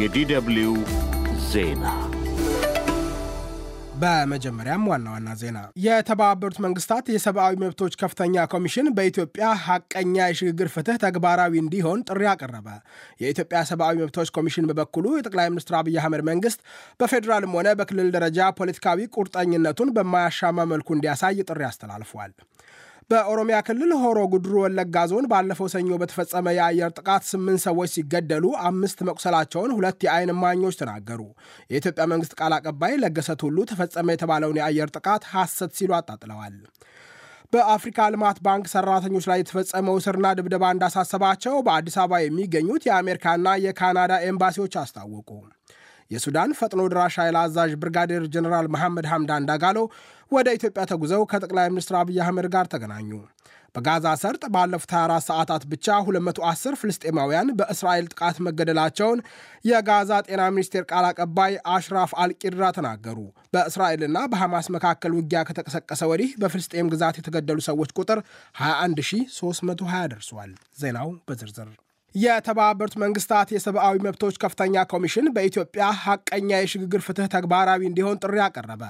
የዲደብልዩ ዜና በመጀመሪያም ዋና ዋና ዜና የተባበሩት መንግስታት የሰብአዊ መብቶች ከፍተኛ ኮሚሽን በኢትዮጵያ ሐቀኛ የሽግግር ፍትህ ተግባራዊ እንዲሆን ጥሪ አቀረበ። የኢትዮጵያ ሰብአዊ መብቶች ኮሚሽን በበኩሉ የጠቅላይ ሚኒስትር አብይ አህመድ መንግስት በፌዴራልም ሆነ በክልል ደረጃ ፖለቲካዊ ቁርጠኝነቱን በማያሻማ መልኩ እንዲያሳይ ጥሪ አስተላልፏል። በኦሮሚያ ክልል ሆሮ ጉድሩ ወለጋ ዞን ባለፈው ሰኞ በተፈጸመ የአየር ጥቃት ስምንት ሰዎች ሲገደሉ አምስት መቁሰላቸውን ሁለት የዓይን እማኞች ተናገሩ። የኢትዮጵያ መንግስት ቃል አቀባይ ለገሰ ቱሉ ተፈጸመ የተባለውን የአየር ጥቃት ሐሰት ሲሉ አጣጥለዋል። በአፍሪካ ልማት ባንክ ሰራተኞች ላይ የተፈጸመው እስርና ድብደባ እንዳሳሰባቸው በአዲስ አበባ የሚገኙት የአሜሪካና የካናዳ ኤምባሲዎች አስታወቁ። የሱዳን ፈጥኖ ድራሽ ኃይል አዛዥ ብርጋዴር ጀኔራል መሐመድ ሐምዳን ዳጋሎ ወደ ኢትዮጵያ ተጉዘው ከጠቅላይ ሚኒስትር አብይ አህመድ ጋር ተገናኙ። በጋዛ ሰርጥ ባለፉት 24 ሰዓታት ብቻ 210 ፍልስጤማውያን በእስራኤል ጥቃት መገደላቸውን የጋዛ ጤና ሚኒስቴር ቃል አቀባይ አሽራፍ አልቂድራ ተናገሩ። በእስራኤልና በሐማስ መካከል ውጊያ ከተቀሰቀሰ ወዲህ በፍልስጤም ግዛት የተገደሉ ሰዎች ቁጥር 21320 ደርሷል። ዜናው በዝርዝር የተባበሩት መንግስታት የሰብአዊ መብቶች ከፍተኛ ኮሚሽን በኢትዮጵያ ሐቀኛ የሽግግር ፍትህ ተግባራዊ እንዲሆን ጥሪ አቀረበ።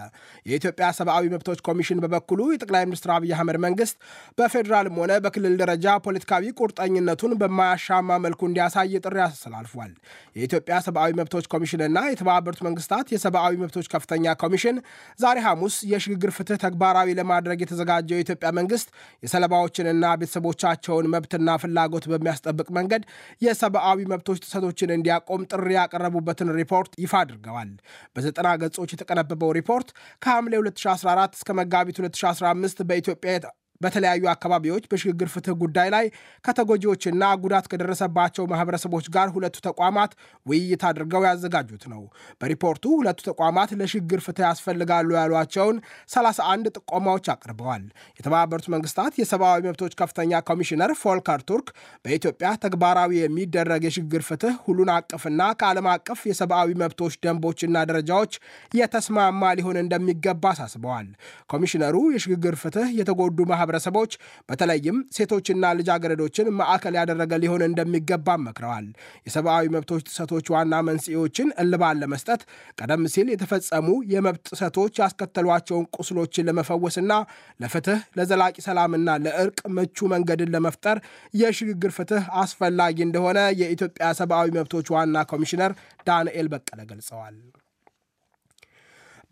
የኢትዮጵያ ሰብአዊ መብቶች ኮሚሽን በበኩሉ የጠቅላይ ሚኒስትር አብይ አህመድ መንግስት በፌዴራልም ሆነ በክልል ደረጃ ፖለቲካዊ ቁርጠኝነቱን በማያሻማ መልኩ እንዲያሳይ ጥሪ አስተላልፏል። የኢትዮጵያ ሰብአዊ መብቶች ኮሚሽንና የተባበሩት መንግስታት የሰብአዊ መብቶች ከፍተኛ ኮሚሽን ዛሬ ሐሙስ የሽግግር ፍትህ ተግባራዊ ለማድረግ የተዘጋጀው የኢትዮጵያ መንግስት የሰለባዎችንና ቤተሰቦቻቸውን መብትና ፍላጎት በሚያስጠብቅ መንገድ የሰብአዊ መብቶች ጥሰቶችን እንዲያቆም ጥሪ ያቀረቡበትን ሪፖርት ይፋ አድርገዋል። በዘጠና ገጾች የተቀነበበው ሪፖርት ከሐምሌ 2014 እስከ መጋቢት 2015 በኢትዮጵያ በተለያዩ አካባቢዎች በሽግግር ፍትህ ጉዳይ ላይ ከተጎጂዎችና ጉዳት ከደረሰባቸው ማህበረሰቦች ጋር ሁለቱ ተቋማት ውይይት አድርገው ያዘጋጁት ነው። በሪፖርቱ ሁለቱ ተቋማት ለሽግግር ፍትህ ያስፈልጋሉ ያሏቸውን 31 ጥቆማዎች አቅርበዋል። የተባበሩት መንግስታት የሰብአዊ መብቶች ከፍተኛ ኮሚሽነር ፎልከር ቱርክ በኢትዮጵያ ተግባራዊ የሚደረግ የሽግግር ፍትህ ሁሉን አቀፍና ከዓለም አቀፍ የሰብአዊ መብቶች ደንቦችና ደረጃዎች የተስማማ ሊሆን እንደሚገባ አሳስበዋል። ኮሚሽነሩ የሽግግር ፍትህ የተጎዱ ማህበረሰቦች በተለይም ሴቶችና ልጃገረዶችን ማዕከል ያደረገ ሊሆን እንደሚገባ መክረዋል። የሰብአዊ መብቶች ጥሰቶች ዋና መንስኤዎችን እልባት ለመስጠት ቀደም ሲል የተፈጸሙ የመብት ጥሰቶች ያስከተሏቸውን ቁስሎችን ለመፈወስና ለፍትህ ለዘላቂ ሰላምና ለእርቅ ምቹ መንገድን ለመፍጠር የሽግግር ፍትህ አስፈላጊ እንደሆነ የኢትዮጵያ ሰብአዊ መብቶች ዋና ኮሚሽነር ዳንኤል በቀለ ገልጸዋል።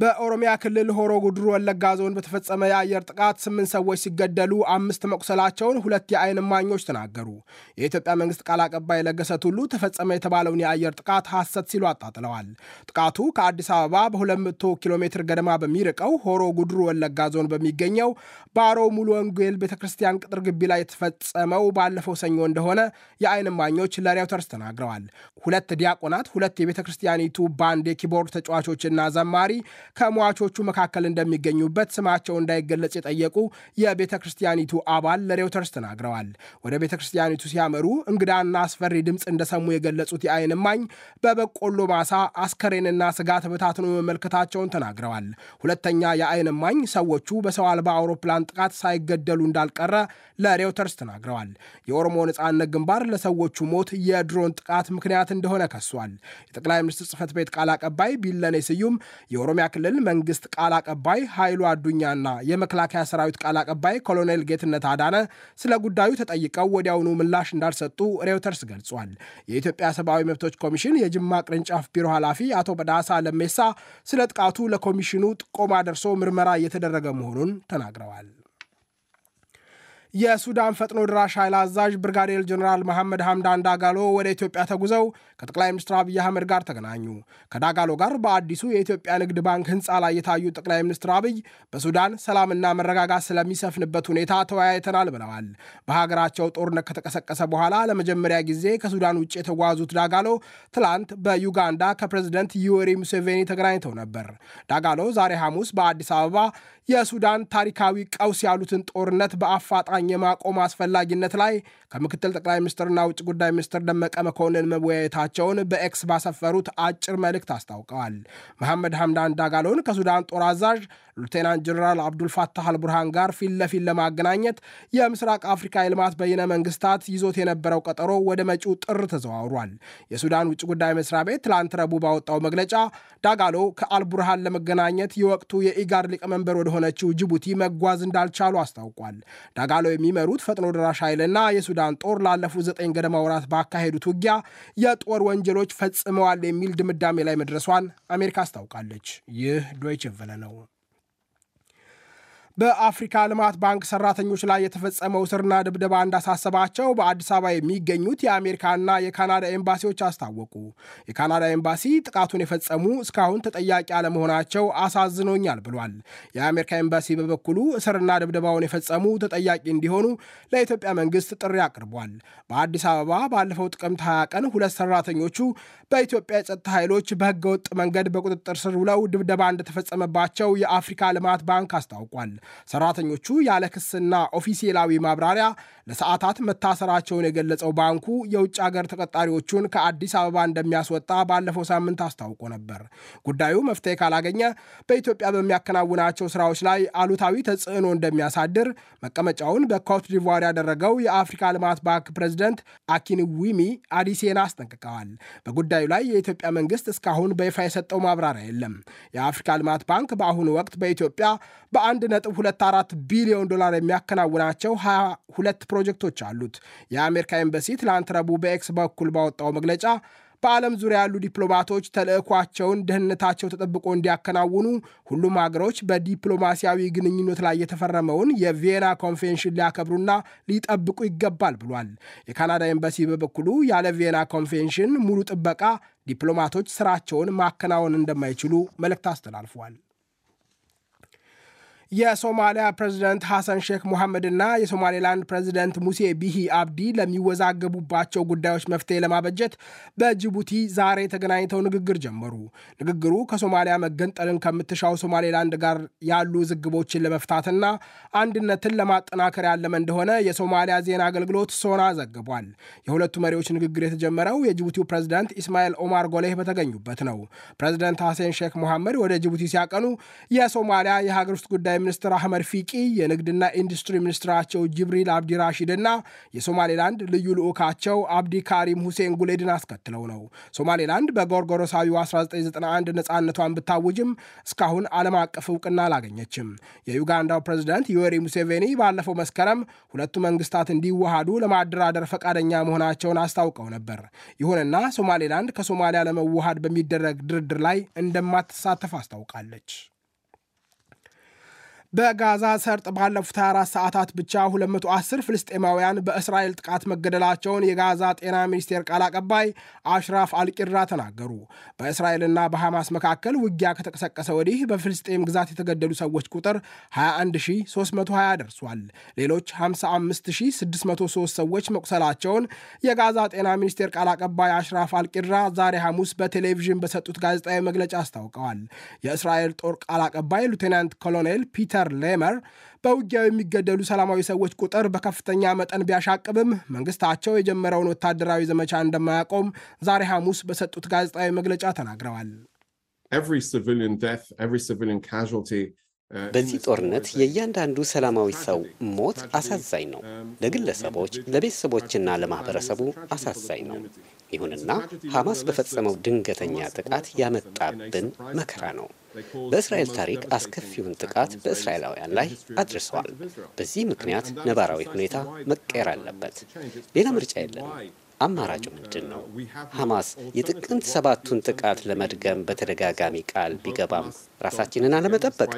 በኦሮሚያ ክልል ሆሮ ጉድሩ ወለጋ ዞን በተፈጸመ የአየር ጥቃት ስምንት ሰዎች ሲገደሉ አምስት መቁሰላቸውን ሁለት የዓይን እማኞች ተናገሩ። የኢትዮጵያ መንግስት ቃል አቀባይ ለገሰ ቱሉ ተፈጸመ የተባለውን የአየር ጥቃት ሐሰት ሲሉ አጣጥለዋል። ጥቃቱ ከአዲስ አበባ በ200 ኪሎ ሜትር ገደማ በሚርቀው ሆሮ ጉድሩ ወለጋ ዞን በሚገኘው ባሮ ሙሉ ወንጌል ቤተ ቅጥር ግቢ ላይ የተፈጸመው ባለፈው ሰኞ እንደሆነ የዓይን እማኞች ለሬውተርስ ተናግረዋል። ሁለት ዲያቆናት፣ ሁለት የቤተ ክርስቲያኒቱ ባንድ የኪቦርድ ተጫዋቾችና ዘማሪ ከሟቾቹ መካከል እንደሚገኙበት ስማቸው እንዳይገለጽ የጠየቁ የቤተ ክርስቲያኒቱ አባል ለሬውተርስ ተናግረዋል። ወደ ቤተ ክርስቲያኒቱ ሲያመሩ እንግዳና አስፈሪ ድምፅ እንደሰሙ የገለጹት የዓይን እማኝ በበቆሎ ማሳ አስከሬንና ስጋ ተበታትኖ መመልከታቸውን ተናግረዋል። ሁለተኛ የዓይን እማኝ ሰዎቹ በሰው አልባ አውሮፕላን ጥቃት ሳይገደሉ እንዳልቀረ ለሬውተርስ ተናግረዋል። የኦሮሞ ነጻነት ግንባር ለሰዎቹ ሞት የድሮን ጥቃት ምክንያት እንደሆነ ከሷል። የጠቅላይ ሚኒስትር ጽህፈት ቤት ቃል አቀባይ ቢለኔ ስዩም የኦሮሚያ ክልል መንግስት ቃል አቀባይ ኃይሉ አዱኛና የመከላከያ ሰራዊት ቃል አቀባይ ኮሎኔል ጌትነት አዳነ ስለ ጉዳዩ ተጠይቀው ወዲያውኑ ምላሽ እንዳልሰጡ ሬውተርስ ገልጿል። የኢትዮጵያ ሰብአዊ መብቶች ኮሚሽን የጅማ ቅርንጫፍ ቢሮ ኃላፊ አቶ በዳሳ ለሜሳ ስለ ጥቃቱ ለኮሚሽኑ ጥቆማ ደርሶ ምርመራ እየተደረገ መሆኑን ተናግረዋል። የሱዳን ፈጥኖ ድራሽ ኃይል አዛዥ ብርጋዴር ጀኔራል መሐመድ ሐምዳን ዳጋሎ ወደ ኢትዮጵያ ተጉዘው ከጠቅላይ ሚኒስትር አብይ አህመድ ጋር ተገናኙ። ከዳጋሎ ጋር በአዲሱ የኢትዮጵያ ንግድ ባንክ ህንፃ ላይ የታዩ ጠቅላይ ሚኒስትር አብይ በሱዳን ሰላምና መረጋጋት ስለሚሰፍንበት ሁኔታ ተወያይተናል ብለዋል። በሀገራቸው ጦርነት ከተቀሰቀሰ በኋላ ለመጀመሪያ ጊዜ ከሱዳን ውጭ የተጓዙት ዳጋሎ ትላንት በዩጋንዳ ከፕሬዝደንት ዩዌሪ ሙሴቬኒ ተገናኝተው ነበር። ዳጋሎ ዛሬ ሐሙስ በአዲስ አበባ የሱዳን ታሪካዊ ቀውስ ያሉትን ጦርነት በአፋጣኝ የማቆም አስፈላጊነት ላይ ከምክትል ጠቅላይ ሚኒስትርና ውጭ ጉዳይ ሚኒስትር ደመቀ መኮንን መወያየታቸውን በኤክስ ባሰፈሩት አጭር መልእክት አስታውቀዋል። መሐመድ ሐምዳን ዳጋሎን ከሱዳን ጦር አዛዥ ሉቴናንት ጀኔራል አብዱልፋታህ አልቡርሃን ጋር ፊት ለፊት ለማገናኘት የምስራቅ አፍሪካ የልማት በይነ መንግስታት ይዞት የነበረው ቀጠሮ ወደ መጪው ጥር ተዘዋውሯል። የሱዳን ውጭ ጉዳይ መስሪያ ቤት ትላንት ረቡዕ ባወጣው መግለጫ ዳጋሎ ከአልቡርሃን ለመገናኘት የወቅቱ የኢጋድ ሊቀመንበር ወደሆነችው ጅቡቲ መጓዝ እንዳልቻሉ አስታውቋል። ዳጋሎ የሚመሩት ፈጥኖ ደራሽ ኃይልና የሱዳን ጦር ላለፉት ዘጠኝ ገደማ ወራት ባካሄዱት ውጊያ የጦር ወንጀሎች ፈጽመዋል የሚል ድምዳሜ ላይ መድረሷን አሜሪካ አስታውቃለች። ይህ ዶይቼ ቬለ ነው። በአፍሪካ ልማት ባንክ ሰራተኞች ላይ የተፈጸመው እስርና ድብደባ እንዳሳሰባቸው በአዲስ አበባ የሚገኙት የአሜሪካና የካናዳ ኤምባሲዎች አስታወቁ። የካናዳ ኤምባሲ ጥቃቱን የፈጸሙ እስካሁን ተጠያቂ አለመሆናቸው አሳዝኖኛል ብሏል። የአሜሪካ ኤምባሲ በበኩሉ እስርና ድብደባውን የፈጸሙ ተጠያቂ እንዲሆኑ ለኢትዮጵያ መንግስት ጥሪ አቅርቧል። በአዲስ አበባ ባለፈው ጥቅምት 20 ቀን ሁለት ሰራተኞቹ በኢትዮጵያ የጸጥታ ኃይሎች በህገወጥ መንገድ በቁጥጥር ስር ውለው ድብደባ እንደተፈጸመባቸው የአፍሪካ ልማት ባንክ አስታውቋል። ሰራተኞቹ ያለ ክስና ኦፊሴላዊ ማብራሪያ ለሰዓታት መታሰራቸውን የገለጸው ባንኩ የውጭ ሀገር ተቀጣሪዎቹን ከአዲስ አበባ እንደሚያስወጣ ባለፈው ሳምንት አስታውቆ ነበር። ጉዳዩ መፍትሄ ካላገኘ በኢትዮጵያ በሚያከናውናቸው ስራዎች ላይ አሉታዊ ተጽዕኖ እንደሚያሳድር መቀመጫውን በኮት ዲቯር ያደረገው የአፍሪካ ልማት ባንክ ፕሬዚደንት አኪንዊሚ አዲሴና አስጠንቅቀዋል። በጉዳዩ ላይ የኢትዮጵያ መንግስት እስካሁን በይፋ የሰጠው ማብራሪያ የለም። የአፍሪካ ልማት ባንክ በአሁኑ ወቅት በኢትዮጵያ በአንድ ነጥብ 24 ቢሊዮን ዶላር የሚያከናውናቸው 22 ፕሮጀክቶች አሉት። የአሜሪካ ኤምባሲ ትላንት ረቡዕ በኤክስ በኩል ባወጣው መግለጫ በዓለም ዙሪያ ያሉ ዲፕሎማቶች ተልዕኳቸውን ደህንነታቸው ተጠብቆ እንዲያከናውኑ ሁሉም ሀገሮች በዲፕሎማሲያዊ ግንኙነት ላይ የተፈረመውን የቪየና ኮንቬንሽን ሊያከብሩና ሊጠብቁ ይገባል ብሏል። የካናዳ ኤምባሲ በበኩሉ ያለ ቪየና ኮንቬንሽን ሙሉ ጥበቃ ዲፕሎማቶች ስራቸውን ማከናወን እንደማይችሉ መልእክት አስተላልፏል። የሶማሊያ ፕሬዚደንት ሐሰን ሼክ ሙሐመድና የሶማሌላንድ ፕሬዚደንት ሙሴ ቢሂ አብዲ ለሚወዛገቡባቸው ጉዳዮች መፍትሄ ለማበጀት በጅቡቲ ዛሬ ተገናኝተው ንግግር ጀመሩ። ንግግሩ ከሶማሊያ መገንጠልን ከምትሻው ሶማሌላንድ ጋር ያሉ ውዝግቦችን ለመፍታትና አንድነትን ለማጠናከር ያለመ እንደሆነ የሶማሊያ ዜና አገልግሎት ሶና ዘግቧል። የሁለቱ መሪዎች ንግግር የተጀመረው የጅቡቲው ፕሬዚደንት ኢስማኤል ኦማር ጌሌህ በተገኙበት ነው። ፕሬዚደንት ሐሰን ሼክ ሙሐመድ ወደ ጅቡቲ ሲያቀኑ የሶማሊያ የሀገር ውስጥ ጉዳይ ሚኒስትር አህመድ ፊቂ የንግድና ኢንዱስትሪ ሚኒስትራቸው ጅብሪል አብዲ ራሺድ እና የሶማሌላንድ ልዩ ልዑካቸው አብዲ ካሪም ሁሴን ጉሌድን አስከትለው ነው። ሶማሌላንድ በጎርጎሮሳዊው 1991 ነፃነቷን ብታውጅም እስካሁን ዓለም አቀፍ እውቅና አላገኘችም። የዩጋንዳው ፕሬዚዳንት ዮዌሪ ሙሴቬኒ ባለፈው መስከረም ሁለቱ መንግስታት እንዲዋሃዱ ለማደራደር ፈቃደኛ መሆናቸውን አስታውቀው ነበር። ይሁንና ሶማሌላንድ ከሶማሊያ ለመዋሃድ በሚደረግ ድርድር ላይ እንደማትሳተፍ አስታውቃለች። በጋዛ ሰርጥ ባለፉት 24 ሰዓታት ብቻ 210 ፍልስጤማውያን በእስራኤል ጥቃት መገደላቸውን የጋዛ ጤና ሚኒስቴር ቃል አቀባይ አሽራፍ አልቂራ ተናገሩ። በእስራኤልና በሐማስ መካከል ውጊያ ከተቀሰቀሰ ወዲህ በፍልስጤም ግዛት የተገደሉ ሰዎች ቁጥር 21320 ደርሷል። ሌሎች 55603 ሰዎች መቁሰላቸውን የጋዛ ጤና ሚኒስቴር ቃል አቀባይ አሽራፍ አልቂራ ዛሬ ሐሙስ በቴሌቪዥን በሰጡት ጋዜጣዊ መግለጫ አስታውቀዋል። የእስራኤል ጦር ቃል አቀባይ ሉቴናንት ኮሎኔል ፒተር ሌርነር በውጊያው የሚገደሉ ሰላማዊ ሰዎች ቁጥር በከፍተኛ መጠን ቢያሻቅብም መንግስታቸው የጀመረውን ወታደራዊ ዘመቻ እንደማያቆም ዛሬ ሐሙስ በሰጡት ጋዜጣዊ መግለጫ ተናግረዋል። በዚህ ጦርነት የእያንዳንዱ ሰላማዊ ሰው ሞት አሳዛኝ ነው። ለግለሰቦች፣ ለቤተሰቦችና ለማህበረሰቡ አሳዛኝ ነው። ይሁንና ሐማስ በፈጸመው ድንገተኛ ጥቃት ያመጣብን መከራ ነው። በእስራኤል ታሪክ አስከፊውን ጥቃት በእስራኤላውያን ላይ አድርሰዋል። በዚህ ምክንያት ነባራዊ ሁኔታ መቀየር አለበት። ሌላ ምርጫ የለንም። አማራጩ ምንድን ነው? ሐማስ የጥቅምት ሰባቱን ጥቃት ለመድገም በተደጋጋሚ ቃል ቢገባም ራሳችንን አለመጠበቅ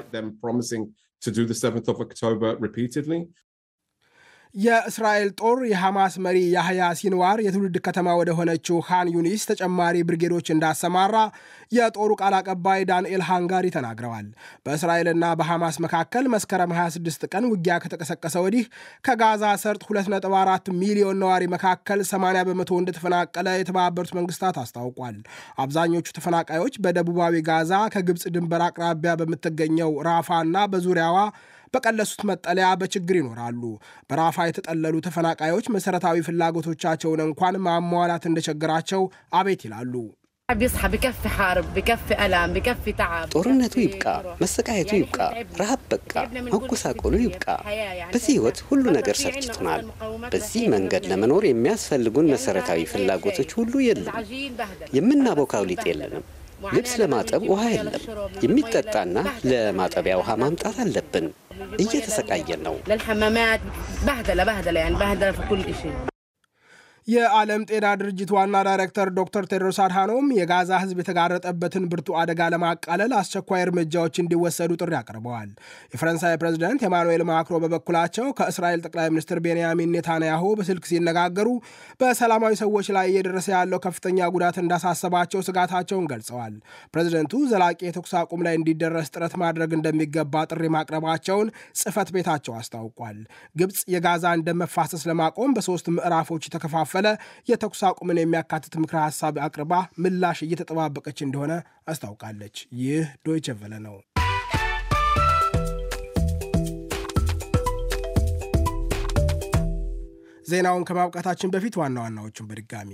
የእስራኤል ጦር የሐማስ መሪ ያህያ ሲንዋር የትውልድ ከተማ ወደ ሆነችው ካን ዩኒስ ተጨማሪ ብርጌዶች እንዳሰማራ የጦሩ ቃል አቀባይ ዳንኤል ሃጋሪ ተናግረዋል። በእስራኤልና በሐማስ መካከል መስከረም 26 ቀን ውጊያ ከተቀሰቀሰ ወዲህ ከጋዛ ሰርጥ 2.4 ሚሊዮን ነዋሪ መካከል 80 በመቶ እንደተፈናቀለ የተባበሩት መንግስታት አስታውቋል። አብዛኞቹ ተፈናቃዮች በደቡባዊ ጋዛ ከግብፅ ድንበር አቅራቢያ በምትገኘው ራፋ እና በዙሪያዋ በቀለሱት መጠለያ በችግር ይኖራሉ። በራፋ የተጠለሉ ተፈናቃዮች መሠረታዊ ፍላጎቶቻቸውን እንኳን ማሟላት እንደቸገራቸው አቤት ይላሉ። ጦርነቱ ይብቃ፣ መሰቃየቱ ይብቃ፣ ረሃብ በቃ፣ መጎሳቆሉ ይብቃ። በዚህ ህይወት ሁሉ ነገር ሰልችቶናል። በዚህ መንገድ ለመኖር የሚያስፈልጉን መሰረታዊ ፍላጎቶች ሁሉ የለም። የምናቦካው ሊጥ የለንም። ልብስ ለማጠብ ውሃ የለም። የሚጠጣና ለማጠቢያ ውሃ ማምጣት አለብን። እየተሰቃየን ነው። የዓለም ጤና ድርጅት ዋና ዳይሬክተር ዶክተር ቴድሮስ አድሃኖም የጋዛ ህዝብ የተጋረጠበትን ብርቱ አደጋ ለማቃለል አስቸኳይ እርምጃዎች እንዲወሰዱ ጥሪ አቅርበዋል። የፈረንሳይ ፕሬዝደንት ኤማኑኤል ማክሮ በበኩላቸው ከእስራኤል ጠቅላይ ሚኒስትር ቤንያሚን ኔታንያሁ በስልክ ሲነጋገሩ በሰላማዊ ሰዎች ላይ እየደረሰ ያለው ከፍተኛ ጉዳት እንዳሳሰባቸው ስጋታቸውን ገልጸዋል። ፕሬዝደንቱ ዘላቂ የተኩስ አቁም ላይ እንዲደረስ ጥረት ማድረግ እንደሚገባ ጥሪ ማቅረባቸውን ጽህፈት ቤታቸው አስታውቋል። ግብፅ የጋዛን ደም መፋሰስ ለማቆም በሶስት ምዕራፎች የተከፋፈለ የተኩስ አቁምን የሚያካትት ምክረ ሀሳብ አቅርባ ምላሽ እየተጠባበቀች እንደሆነ አስታውቃለች። ይህ ዶይቸ ቨለ ነው። ዜናውን ከማብቃታችን በፊት ዋና ዋናዎቹን በድጋሚ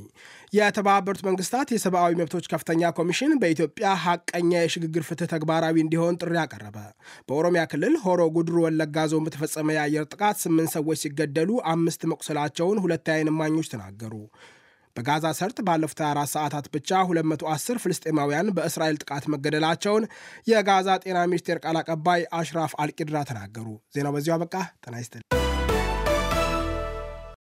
የተባበሩት መንግስታት የሰብአዊ መብቶች ከፍተኛ ኮሚሽን በኢትዮጵያ ሀቀኛ የሽግግር ፍትህ ተግባራዊ እንዲሆን ጥሪ አቀረበ። በኦሮሚያ ክልል ሆሮ ጉድሩ ወለጋ ዞን በተፈጸመ የአየር ጥቃት ስምንት ሰዎች ሲገደሉ አምስት መቁሰላቸውን ሁለት የዓይን እማኞች ተናገሩ። በጋዛ ሰርጥ ባለፉት 24 ሰዓታት ብቻ 210 ፍልስጤማውያን በእስራኤል ጥቃት መገደላቸውን የጋዛ ጤና ሚኒስቴር ቃል አቀባይ አሽራፍ አልቂድራ ተናገሩ። ዜናው በዚሁ አበቃ። ጤና ይስጥልኝ።